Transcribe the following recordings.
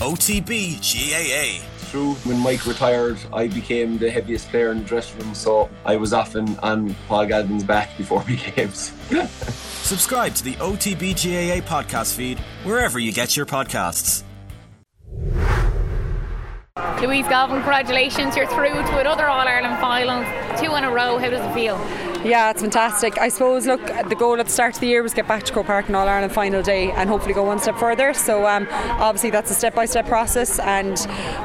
OTB GAA. Through when Mike retired, I became the heaviest player in the dressing room, so I was often on Paul Galvin's back before we games. Subscribe to the OTB GAA podcast feed wherever you get your podcasts. Louise Galvin, congratulations. You're through to another All Ireland final, two in a row. How does it feel? Yeah, it's fantastic. I suppose, look, the goal at the start of the year was get back to Croke Park in All Ireland final day and hopefully go one step further. So, um, obviously, that's a step by step process. And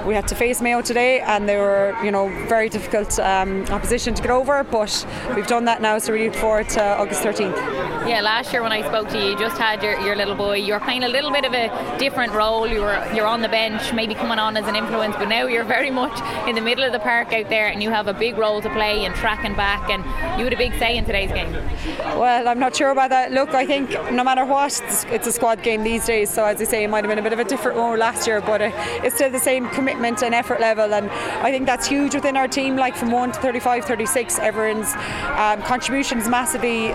we had to face Mayo today, and they were, you know, very difficult um, opposition to get over. But we've done that now, so we look forward to August 13th. Yeah, last year when I spoke to you, you just had your, your little boy. You were playing a little bit of a different role. You were you're on the bench, maybe coming on as an influence, but now you're very much in the middle of the park out there, and you have a big role to play in tracking back. And you had a big say in today's game. Well, I'm not sure about that. Look, I think no matter what, it's a squad game these days. So as I say, it might have been a bit of a different role last year, but uh, it's still the same commitment and effort level. And I think that's huge within our team. Like from one to 35, 36, everyone's um, massively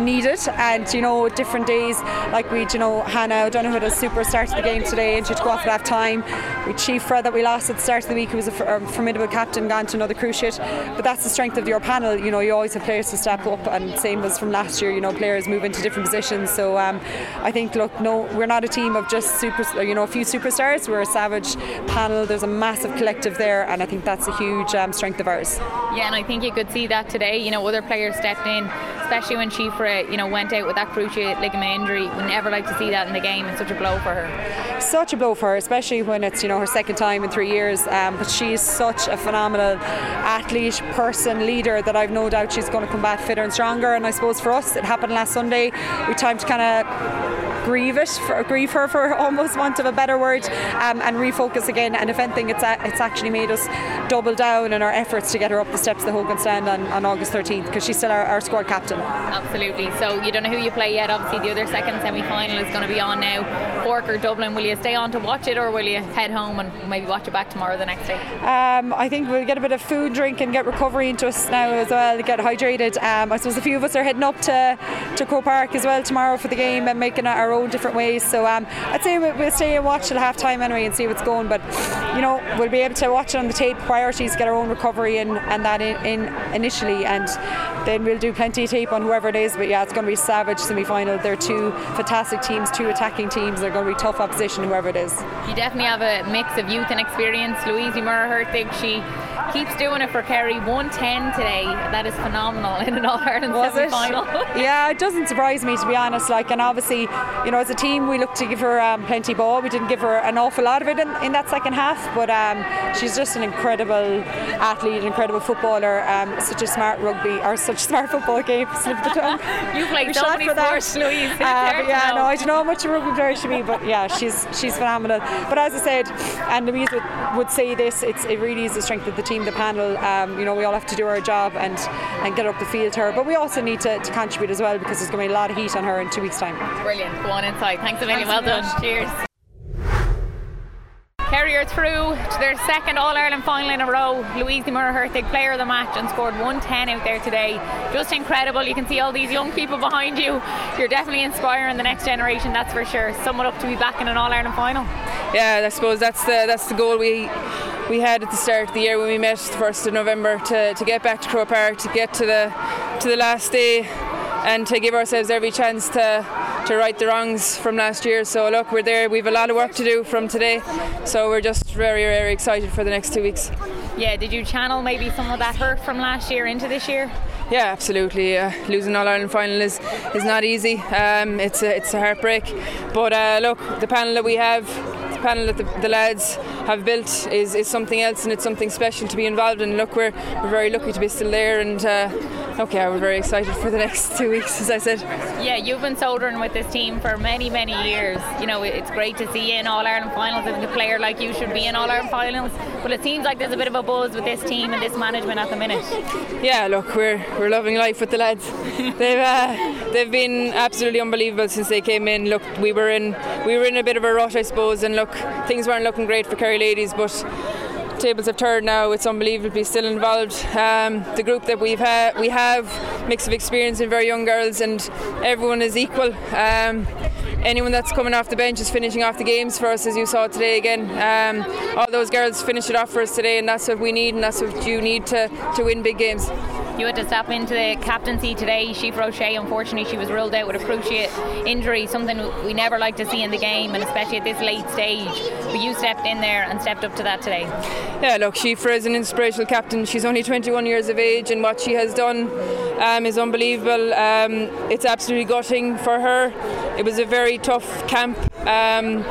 needed. And you know, different days, like we, you know, Hannah O'Donoghue had a super start to the game today, and she'd go off at half time. We Siofra that we lost at start of the week, who was a um, formidable captain, gone to another cruciate. But that's the strength of your panel. You know, you always have players to step up, and same as from last year. You know, players move into different positions. So um, I think, look, no, we're not a team of just super, you know, a few superstars. We're a savage panel. There's a massive collective there, and I think that's a huge um, strength of ours. Yeah, and I think you could see that today. You know, other players stepped in, especially when Siofra, you know, went out with that cruciate ligament injury. We never like to see that in the game. It's such a blow for her. Such a blow for her, especially when it's you know her second time in three years. Um, but she's such a phenomenal athlete, person, leader that I've no doubt she's going to come back fitter and stronger. And I suppose for us, it happened last Sunday. We time to kind of grieve it, for, grieve her for almost want of a better word, um, and refocus again. And if anything, it's a, it's actually made us double down in our efforts to get her up the steps of the Hogan stand on, on August 13th because she's still our, our squad captain. Absolutely. So you don't know who you play yet. Obviously, the other second semi final is going to be on now. Cork or Dublin. Will you stay on to watch it, or will you head home and maybe watch it back tomorrow or the next day? Um, I think we'll get a bit of food, drink, and get recovery into us now as well. Get hydrated. Um, I suppose a few of us are heading up to to Croke Park as well tomorrow for the game and making it our own different ways. So um, I'd say we'll stay and watch till half time anyway and see what's going. But you know we'll be able to watch it on the tape. Priorities get our own recovery and and that in, in initially, and then we'll do plenty of tape on whoever it is. But yeah, it's going to be savage semi final. They're two fantastic teams, two attacking teams. They're going to be tough opposition whoever it is. You definitely have a mix of youth and experience. Louise Ní Mhuircheartaigh, she keeps doing it for Kerry. 110 today. That is phenomenal in an All Ireland semi final. yeah, it doesn't surprise me to be honest. Like, and obviously, you know, as a team, we looked to give her um, plenty ball. We didn't give her an awful lot of it in, in that second half, but um, she's just an incredible athlete, an incredible footballer. Um, such a smart rugby or such smart football game. Slip the tongue. you played so many sports, Louise. Uh, yeah, no, I don't know how much a rugby player she be, but yeah, she's she's phenomenal. But as I said, and Louise would, would say this, it's it really is the strength of the team, the panel. Um, you know, we all have to do our job and and get up the field to her, but we also need to, to contribute as well because there's going to be a lot of heat on her in two weeks' time. Brilliant. Go on inside. Thanks a million. Thanks well done. Cheers. Through to their second All Ireland final in a row. Louise Ní Mhuircheartaigh, player of the match, and scored 110 out there today. Just incredible. You can see all these young people behind you. You're definitely inspiring the next generation, that's for sure. Someone up to be back in an All Ireland final. Yeah, I suppose that's the that's the goal we we had at the start of the year when we met the first of November to, to get back to Croke Park, to get to the to the last day and to give ourselves every chance to to right the wrongs from last year. So look, we're there. We've a lot of work to do from today. So we're just very, very excited for the next two weeks. Yeah, did you channel maybe some of that hurt from last year into this year? Yeah, absolutely. Uh, losing All Ireland final is, is not easy. Um, it's a, it's a heartbreak. But uh, look, the panel that we have, the panel that the, the, lads have built is, is something else, and it's something special to be involved in. Look, we're, we're very lucky to be still there, and uh, okay, we're very excited for the next two weeks, as I said. Yeah, you've been soldiering with this team for many, many years. You know, it's great to see you in All Ireland finals. I think a player like you should be in All Ireland finals. But it seems like there's a bit of a buzz with this team and this management at the minute. Yeah, look, we're we're loving life with the lads. they've uh, they've been absolutely unbelievable since they came in. Look, we were in we were in a bit of a rut, I suppose, and look, things weren't looking great for Kerry ladies, but tables have turned now. It's unbelievably still involved. Um, the group that we've had, we have mix of experience and very young girls, and everyone is equal. Um, anyone that's coming off the bench is finishing off the games for us, as you saw today again. Um, all those girls finish it off for us today, and that's what we need, and that's what you need to, to win big games. You had to step into the captaincy today. Siofra O'Shea, unfortunately, she was ruled out with a cruciate injury, something we never like to see in the game, and especially at this late stage. But you stepped in there and stepped up to that today. Yeah, look, Siofra is an inspirational captain. She's only 21 years of age, and what she has done um, is unbelievable. Um, it's absolutely gutting for her. It was a very tough camp. Um,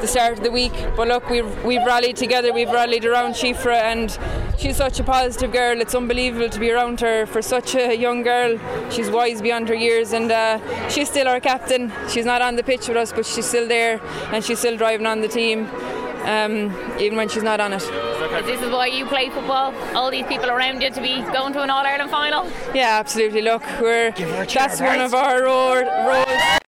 the start of the week, but look, we've we've rallied together. We've rallied around Siofra, and she's such a positive girl. It's unbelievable to be around her for such a young girl. She's wise beyond her years, and uh, she's still our captain. She's not on the pitch with us, but she's still there, and she's still driving on the team. Um, even when she's not on it. This is why you play football. All these people around you to be going to an All Ireland final. Yeah, absolutely. Look, we're that's one of our roles.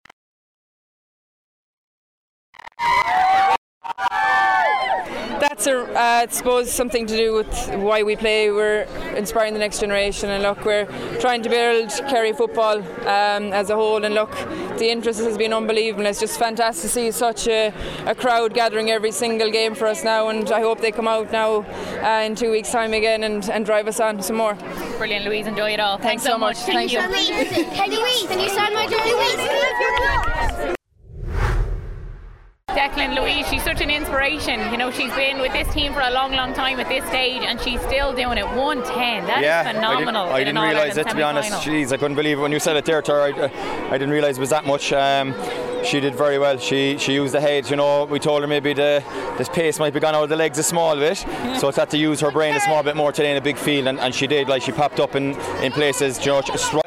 That's a, uh, I suppose, something to do with why we play. We're inspiring the next generation, and look, we're trying to build Kerry football um, as a whole. And look, the interest has been unbelievable. It's just fantastic to see such a, a crowd gathering every single game for us now, and I hope they come out now uh, in two weeks' time again and, and drive us on some more. Brilliant, Louise. Enjoy it all. Thanks, Thanks so much. Thank Thank you. you. Can you can you sign my Louise? Declan Louise, she's such an inspiration. You know, she's been with this team for a long, long time at this stage, and she's still doing it. 110. That is yeah, phenomenal. I didn't, I didn't realise it to be honest. Jeez, I couldn't believe it when you said it there her. I, I didn't realise it was that much. Um, she did very well. She she used the head. You know, we told her maybe the this pace might be gone out of the legs a small bit, so it's had to use her brain a small bit more today in a big field, and, and she did. Like she popped up in, in places, you know,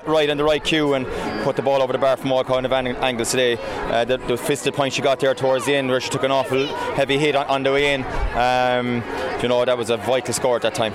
right- in the right cue and put the ball over the bar from all kind of ang- angles today. Uh, the, the fisted point she got there towards the end, where she took an awful heavy hit on, on the way in. Um, you know, that was a vital score at that time.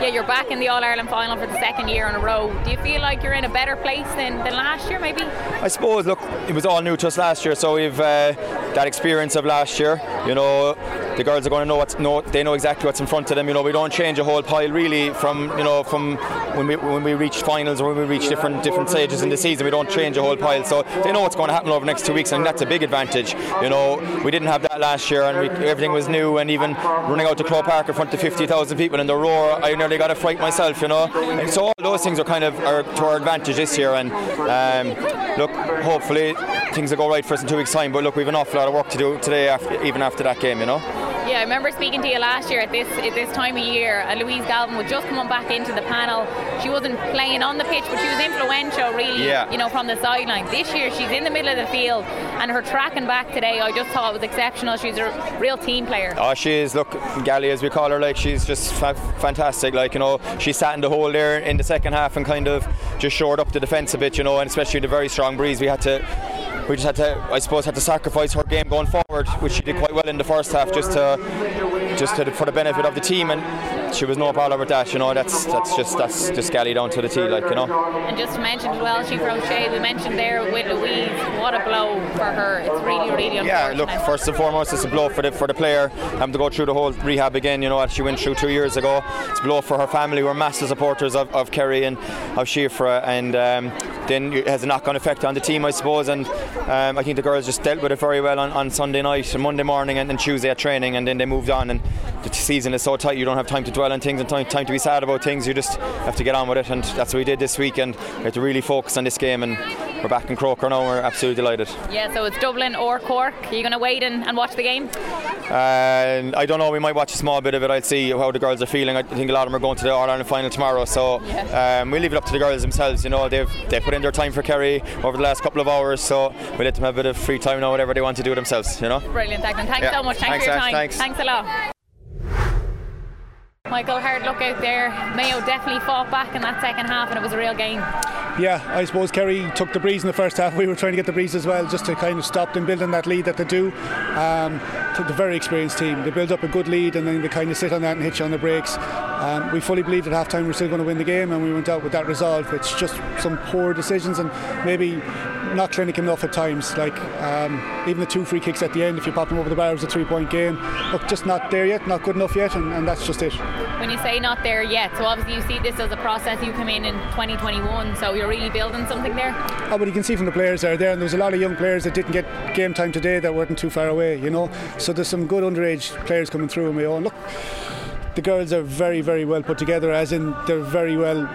Yeah, you're back in the All Ireland final for the second year in a row. Do you feel like you're in a better place than, than last year, maybe? I suppose, look, it was all new to us last year, so we've uh, that experience of last year. You know, the girls are going to know what's know, they know exactly what's in front of them. You know, we don't change a whole pile really from you know from when we when we reach finals or when we reach different different stages in the season. We don't change a whole pile, so they know what's going to happen over the next two weeks, and that's a big advantage. You know, we didn't have that last year, and we, everything was new, and even running out to Croke Park in front of 50,000 people in the roar, I nearly got a fright myself. You know, and so all those things are kind of are to our advantage this year, and um, look, hopefully things will go right for us in two weeks' time. But look, we've an awful lot of work to do today, after, even after that game. You know. Yeah, I remember speaking to you last year at this at this time of year. And Louise Galvin was just coming back into the panel. She wasn't playing on the pitch, but she was influential, really. Yeah. You know, from the sideline. This year, she's in the middle of the field, and her tracking back today, I just thought was exceptional. She's a real team player. Oh, she is. Look, Gally, as we call her, like she's just fa- fantastic. Like you know, she sat in the hole there in the second half and kind of just shored up the defence a bit. You know, and especially the very strong breeze, we had to. We just had to, I suppose, had to sacrifice her game going forward, which she did quite well in the first half, just to, just to, for the benefit of the team, and she was no problem with that. You know, that's that's just that's just Gally down to the tee, like you know. And just to mention as well, she O'Shea, we mentioned there with Louise, what a blow for her. It's really, really unfortunate. Yeah, look, first and foremost, it's a blow for the for the player having to go through the whole rehab again. You know, as she went through two years ago. It's a blow for her family. We're massive supporters of, of Kerry and of Siofra, and um, then it has a knock-on effect on the team, I suppose. And um, I think the girls just dealt with it very well on, on Sunday night and Monday morning and, and Tuesday at training, and then they moved on. And the season is so tight, you don't have time to dwell on things and time, time to be sad about things. You just have to get on with it, and that's what we did this week. And we had to really focus on this game, and we're back in Croker now. We're absolutely delighted. Yeah, so it's Dublin or Cork. Are you going to wait and, and watch the game? And I don't know, we might watch a small bit of it. I'd see how the girls are feeling. I think a lot of them are going to the All Ireland final tomorrow, so um, we leave it up to the girls themselves. You know, they've they put in their time for Kerry over the last couple of hours, so we let them have a bit of free time now, whatever they want to do themselves. You know. Brilliant, Declan. Thanks Yeah. so much. Thanks, Thanks, for your time. Thanks. a lot. Michael, hard look out there. Mayo definitely fought back in that second half, and it was a real game. Yeah, I suppose Kerry took the breeze in the first half. We were trying to get the breeze as well, just to kind of stop them building that lead that they do. Um, they're very experienced team. They build up a good lead and then they kind of sit on that and hit you on the brakes. Um, we fully believed at half time we we're still going to win the game, and we went out with that resolve. It's just some poor decisions and maybe not clinic enough at times. Like um, even the two free kicks at the end, if you pop them over the bar, it was a three-point game. Look, just not there yet, not good enough yet, and, and that's just it. When you say not there yet, so obviously you see this as a process. You come in in 2021, so you're really building something there. Oh, but you can see from the players that are there, and there was a lot of young players that didn't get game time today that weren't too far away. You know, so there's some good underage players coming through, and we all look. The girls are very, very well put together, as in they're very well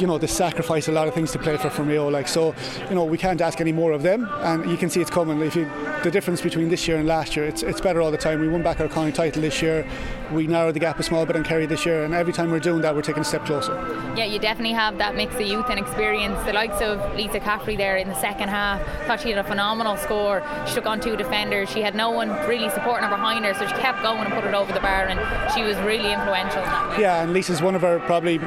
you know they sacrifice a lot of things to play for for like so you know we can't ask any more of them. And you can see it's coming. If you the difference between this year and last year it's, it's better all the time. We won back our county title this year. We narrowed the gap a small bit on Kerry this year. And every time we're doing that we're taking a step closer. Yeah you definitely have that mix of youth and experience. The likes of Lisa Cafferky there in the second half thought she had a phenomenal score. She took on two defenders. She had no one really supporting her behind her so she kept going and put it over the bar and she was really influential In yeah and Lisa's one of our probably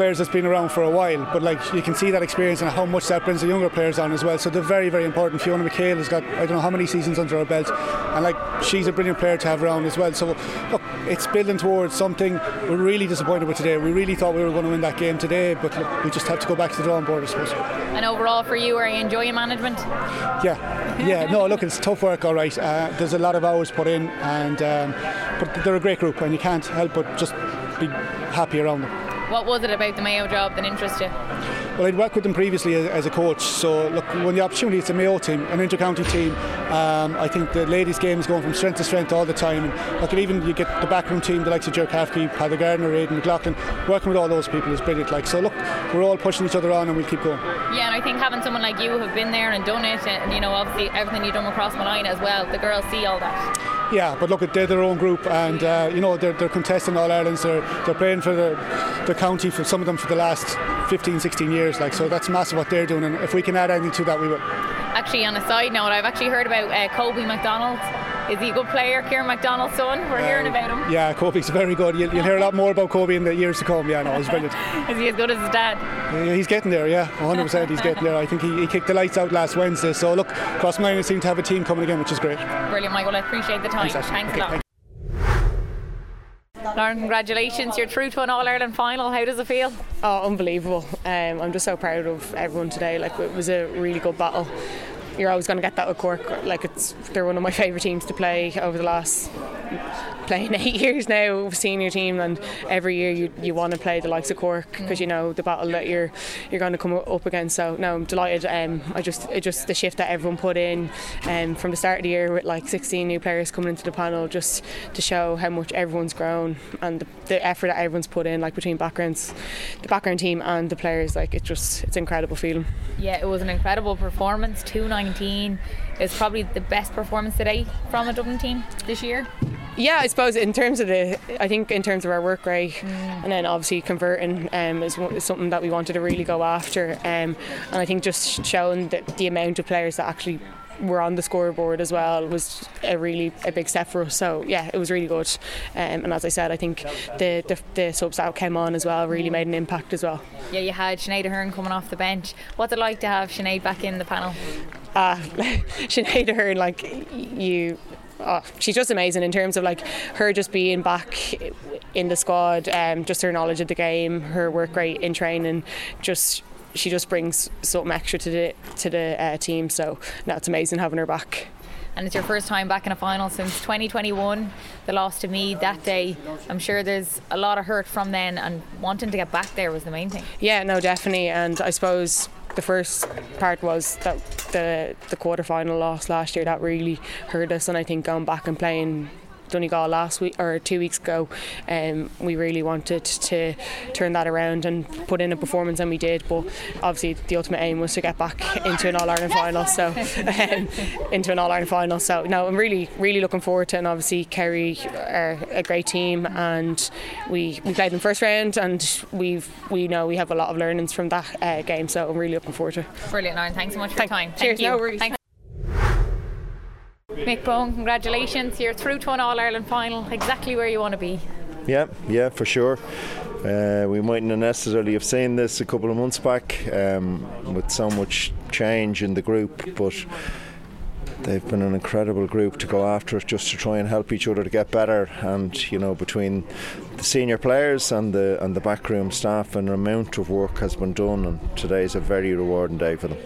players that's been around for a while, but like you can see that experience and how much that brings the younger players on as well. So they're very, very important. Fiona McHale has got I don't know how many seasons under her belt, and like she's a brilliant player to have around as well. So look, it's building towards something. We're really disappointed with today. We really thought we were going to win that game today, but look, we just have to go back to the drawing board, I suppose. And overall, for you, are you enjoying management? Yeah, yeah. No, look, it's tough work, all right. Uh, there's a lot of hours put in, and um, but they're a great group, and you can't help but just be happy around them. What was it about the Mayo job that interested you? Well, I'd worked with them previously as, as, a coach, so look, when the opportunity, it's a Mayo team, an inter-county team. Um, I think the ladies' game is going from strength to strength all the time. And look, even you get the backroom team, the likes of Ger Cafferkey, Heather Gardner, Aidan McLaughlin, working with all those people is brilliant. Like, so look, we're all pushing each other on, and we'll keep going. Yeah, and I think having someone like you who've been there and done it, and you know, obviously everything you've done across molina as well, the girls see all that. Yeah, but look, they're their own group, and uh, you know they're, they're contesting All Ireland's. They're they're playing for the, the county for some of them for the last 15, 16 years. Like so, that's massive what they're doing, and if we can add anything to that, we will. Actually, on a side note, I've actually heard about uh, Kobe McDonald. Is he a good player, Kieran McDonald's son? We're uh, hearing about him. Yeah, Kobe's very good. You'll, you'll, hear a lot more about Kobe in the years to come. Yeah, no, he's brilliant. Is he as good as his dad? Yeah, he's getting there. Yeah, 100%. He's getting there. I think he, he kicked the lights out last Wednesday. So look, Crossmaglen seem to have a team coming again, which is great. Brilliant, Michael. I appreciate the time. Thanks, Thanks okay, a lot. Lauren, congratulations. You're through to an All Ireland final. How does it feel? Oh, unbelievable. Um, I'm just so proud of everyone today. Like, it was a really good battle. You're always going to get that with Cork. Like, it's they're one of my favourite teams to play over the last playing eight years now senior team and every year you, you want to play the likes of Cork because you know the battle that you're you're going to come up against. So no I'm delighted um, I just it just the shift that everyone put in um, from the start of the year with like 16 new players coming into the panel just to show how much everyone's grown and the, the effort that everyone's put in like between backgrounds the background team and the players like it's just it's incredible feeling. Yeah it was an incredible performance. 219 is probably the best performance today from a Dublin team this year yeah, I suppose in terms of the, I think in terms of our work rate, mm. and then obviously converting um, is, is, something that we wanted to really go after, um, and I think just showing the, the amount of players that actually were on the scoreboard as well was a really a big step for us. So yeah, it was really good. Um, and as I said, I think the, the, the subs that came on as well really made an impact as well. Yeah, you had Sinead Aherne coming off the bench. What's it like to have Sinead back in the panel? Uh, Sinead Aherne, like you oh, she's just amazing in terms of like her just being back in the squad, um, just her knowledge of the game, her work rate in training, just she just brings something extra to the to the uh, team. So no, it's amazing having her back and it's your first time back in a final since 2021. The loss to me that day. I'm sure there's a lot of hurt from then, and wanting to get back there was the main thing. Yeah, no, definitely. And I suppose the first part was that the the quarter final loss last year that really hurt us and I think going back and playing Donegal last week or two weeks ago, um, we really wanted to turn that around and put in a performance, and we did. But obviously, the ultimate aim was to get back into an All Ireland final. So um, into an All Ireland final. So no, I'm really, really looking forward to. it. And obviously, Kerry are a great team, and we we played them first round, and we've we know we have a lot of learnings from that uh, game. So I'm really looking forward to. it. Brilliant, Lauren. Thanks so much for Thank, your time. Cheers. Thank you. No worries. Thanks. Mick Bohan, congratulations. You're through to an All Ireland final, exactly where you want to be. Yeah, yeah, for sure. Uh, we mightn't necessarily have seen this a couple of months back um, with so much change in the group, but they've been an incredible group to go after just to try and help each other to get better and you know between the senior players and the and the backroom staff an amount of work has been done and today's a very rewarding day for them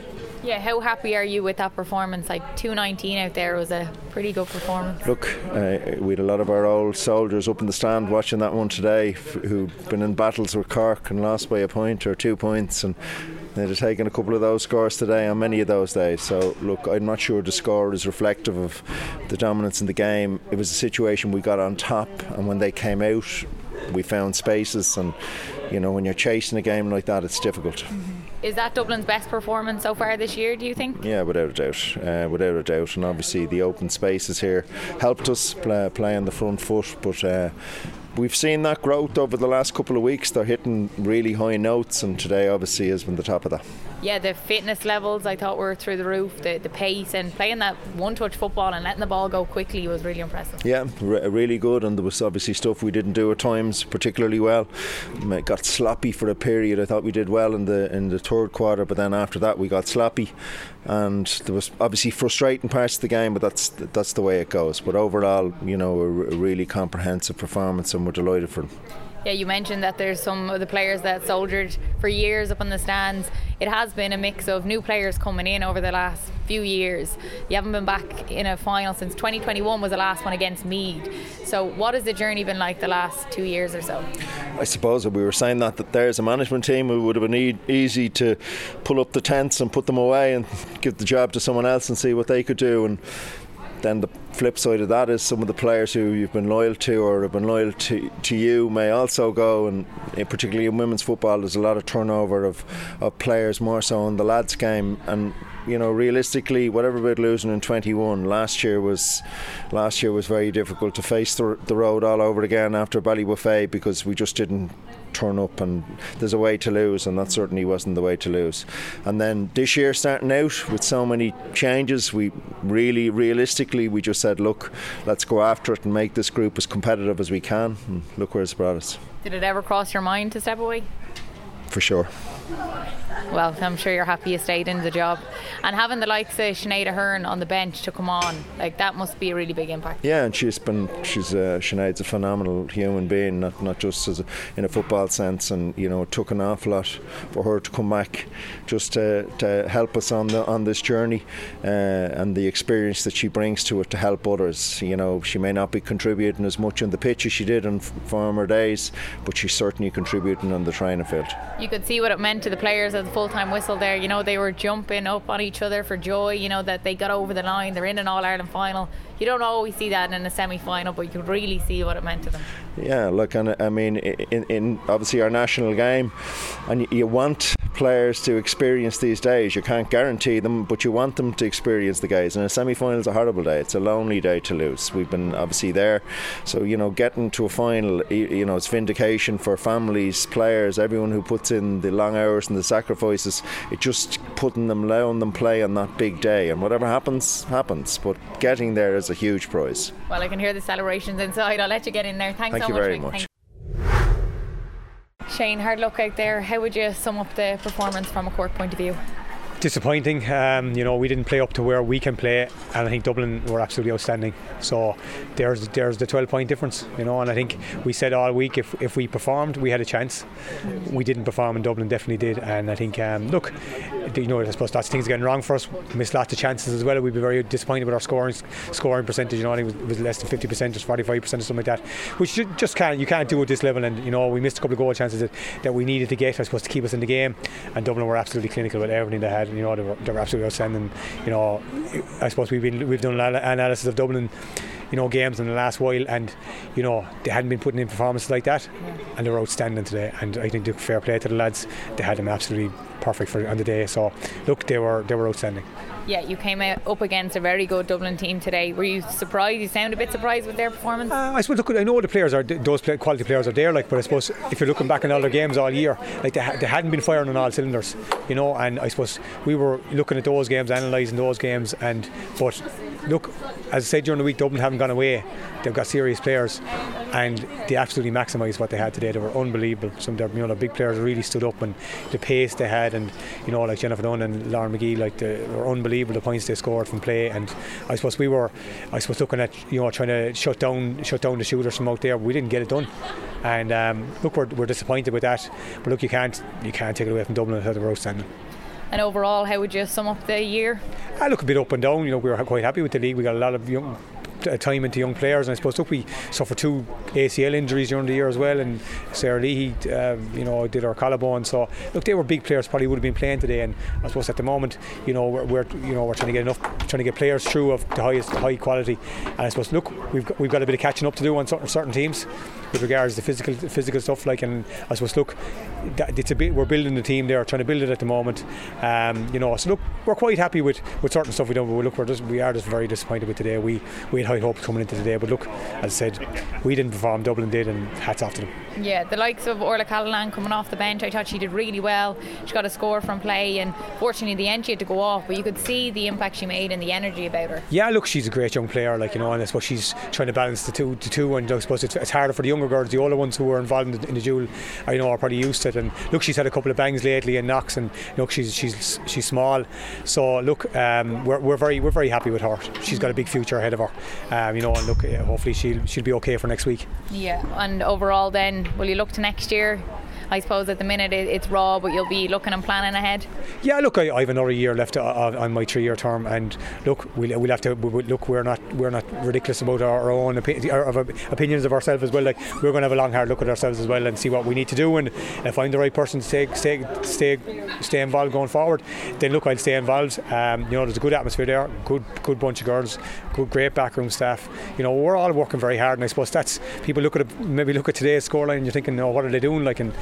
Yeah, how happy are you with that performance? Like 219 out there was a pretty good performance. Look, uh, we had a lot of our old soldiers up in the stand watching that one today who've been in battles with Cork and lost by a point or two points and They'd have taken a couple of those scores today on many of those days. So, look, I'm not sure the score is reflective of the dominance in the game. It was a situation we got on top, and when they came out, we found spaces. And, you know, when you're chasing a game like that, it's difficult. Mm-hmm. Is that Dublin's best performance so far this year, do you think? Yeah, without a doubt. Uh, without a doubt. And obviously, the open spaces here helped us play, play on the front foot. But uh, we've seen that growth over the last couple of weeks. They're hitting really high notes, and today obviously has been the top of that. Yeah, the fitness levels I thought were through the roof. The, the pace and playing that one-touch football and letting the ball go quickly was really impressive. Yeah, re- really good. And there was obviously stuff we didn't do at times particularly well. Got sloppy for a period. I thought we did well in the in the third quarter, but then after that we got sloppy and there was obviously frustrating parts of the game, but that's that's the way it goes. But overall, you know, a, really comprehensive performance, and we're delighted for them. Yeah, you mentioned that there's some of the players that soldiered for years up on the stands. It has been a mix of new players coming in over the last few years. You haven't been back in a final since 2021 was the last one against Meath. So, what has the journey been like the last two years or so? I suppose that we were saying that, that there's a management team who would have been e- easy to pull up the tents and put them away and give the job to someone else and see what they could do. And then the flip side of that is some of the players who you've been loyal to or have been loyal to, to you may also go and eh, particularly in women's football there's a lot of turnover of, of players more so in the lads game. And you know realistically whatever about losing in 21 last year was last year was very difficult to face the, the road all over again after Ballybofey because we just didn't turn up and there's a way to lose and that certainly wasn't the way to lose. And then this year starting out with so many changes we really realistically we just said look let's go after it and make this group as competitive as we can. And look where it's brought us. Did it ever cross your mind to step away? For sure well, I'm sure you're happy you stayed in the job. And having the likes of Sinead Aherne on the bench to come on, like that must be a really big impact. Yeah, and she's been, she's uh, Sinead's a phenomenal human being, not not just as a, in a football sense. And you know, it took an awful lot for her to come back, just to, to help us on the on this journey, uh, and the experience that she brings to it to help others. You know, she may not be contributing as much on the pitch as she did in former days, but she's certainly contributing on the training field. You could see what it meant to the players at the full time whistle there. You know, they were jumping up on each other for joy, you know, that they got over the line. They're in an All Ireland final. You don't always see that in a semi final, but you could really see what it meant to them. Yeah, look, and I mean, in, in obviously our national game, and you want players to experience these days. You can't guarantee them, but you want them to experience the guys. And a semi final is a horrible day. It's a lonely day to lose. We've been obviously there. So, you know, getting to a final, you know, it's vindication for families, players, everyone who puts in the long hours and the sacrifices. It just putting them, allowing them play on that big day. And whatever happens, happens. But getting there is a huge prize. Well, I can hear the celebrations inside. I'll let you get in there. Thanks Thank so you much. very much. Shane, hard luck out there. How would you sum up the performance from a Cork point of view? Disappointing. Um, you know, we didn't play up to where we can play, and I think Dublin were absolutely outstanding. So there's there's the 12 point difference. You know, and I think we said all week if, if we performed, we had a chance. We didn't perform, and Dublin definitely did. And I think, um, look, you know, I suppose of things getting wrong for us. We missed lots of chances as well. We'd be very disappointed with our scoring scoring percentage. You know, I think it was, it was less than 50 percent, just 45 percent or something like that, which you just can't you can't do at this level. And you know, we missed a couple of goal chances that, that we needed to get, I suppose, to keep us in the game. And Dublin were absolutely clinical with everything they had. You know, they were, they were absolutely outstanding. You know, I suppose we've been we've done analysis of Dublin, you know, games in the last while, and you know they hadn't been putting in performances like that, yeah. and they were outstanding today. And I think the fair play to the lads, they had them absolutely perfect for on the day. So look, they were they were outstanding. Yeah, you came out up against a very good Dublin team today. Were you surprised? You sound a bit surprised with their performance. Uh, I suppose. Look, I know the players are those quality players are there. Like, but I suppose if you're looking back on all their games all year, like they, ha- they hadn't been firing on all cylinders, you know. And I suppose we were looking at those games, analysing those games, and but look, as I said during the week, Dublin haven't gone away. They've got serious players, and they absolutely maximised what they had today. They were unbelievable. Some of their, you know, big players really stood up, and the pace they had, and you know, like Jennifer Dunne and Lauren McGee, like they were unbelievable. The points they scored from play, and I suppose we were, I suppose, looking at you know trying to shut down, shut down the shooters from out there. We didn't get it done, and um, look, we're, we're disappointed with that. But look, you can't, you can't take it away from Dublin. They were outstanding. And overall, how would you sum up the year? I look a bit up and down. You know, we were quite happy with the league. We got a lot of young time into young players. And I suppose look, we suffered two ACL injuries during the year as well, and Sarah Lee, um, you know, did our collarbone. So look, they were big players. Probably would have been playing today. And I suppose at the moment, you know, we're, we're you know we're trying to get enough, trying to get players through of the highest high quality. And I suppose look, we've got, we've got a bit of catching up to do on certain, certain teams with regards to physical physical stuff. Like, and I suppose look, it's a bit we're building the team there, trying to build it at the moment. Um, you know, so look, we're quite happy with, with certain stuff we don't. But look, we're just we are just very disappointed with today. We we had high hopes coming into today, but look, as I said, we didn't perform. Dublin did, and hats off to them. Yeah, the likes of Orla Callanan coming off the bench, I thought she did really well. She got a score from play, and fortunately, the end she had to go off, but you could see the impact she made and the energy about her. Yeah, look, she's a great young player, like you know, and I suppose she's trying to balance the two, the two, and I suppose it's, it's harder for the younger girls, the older ones who were involved in the, in the dual. I know are probably used to it, and look, she's had a couple of bangs lately and knocks, and look, she's she's she's small, so look, um, we're, we're very we're very happy with her. She's got a big future ahead of her, um, you know, and look, hopefully she'll she'll be okay for next week. Yeah, and overall, then will you look to next year? I suppose at the minute it's raw, but you'll be looking and planning ahead. Yeah, look, I, I have another year left on my three-year term, and look, we'll, we'll have to we'll, look. We're not we're not ridiculous about our, our own opi- our, our opinions of ourselves as well. Like we're going to have a long hard look at ourselves as well and see what we need to do, and if I'm the right person to stay stay stay stay involved going forward, then look, I'll stay involved. Um, you know, there's a good atmosphere there, good good bunch of girls, good great backroom staff. You know, we're all working very hard, and I suppose that's people look at it, maybe look at today's scoreline and you're thinking, oh, what are they doing? Like, and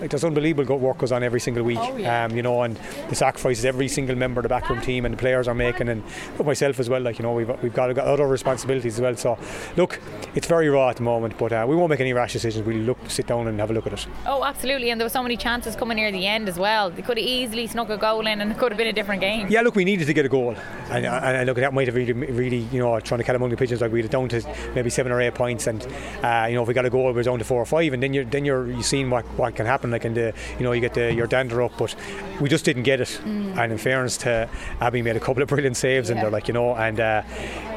like there's unbelievable work goes on every single week. Oh, yeah. um, you know, and the sacrifices every single member of the backroom team and the players are making, and myself as well. Like you know, we've we've got, got other responsibilities as well. So look, it's very raw at the moment, but uh, we won't make any rash decisions. We'll look, sit down and have a look at it. Oh, absolutely. And there were so many chances coming near the end as well. They could have easily snuck a goal in, and it could have been a different game. Yeah, look, we needed to get a goal, and, and, and look, that might have really, really, you know, trying to cut among the pigeons like we had down to maybe seven or eight points, and uh, you know, if we got a goal, we're down to four or five, and then you're then you're you seeing what, what can happen, like in the, you know, you get the your dander up, but we just didn't get it. Mm. And in fairness to Abby, made a couple of brilliant saves, and they're like, you know, and uh,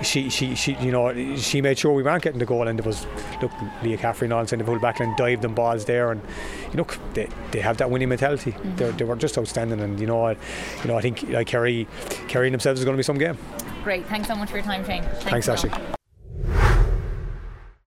she, she, she, you know, she made sure we weren't getting the goal, and there was look, Leah Caffrey and in the full back line dived them balls there, and you know, they, they have that winning mentality. They're, they were just outstanding, and you know, I, you know, I think like Kerry, Kerry themselves is going to be some game. Great. Thanks so much for your time, Shane. Thanks, lot. Ashley.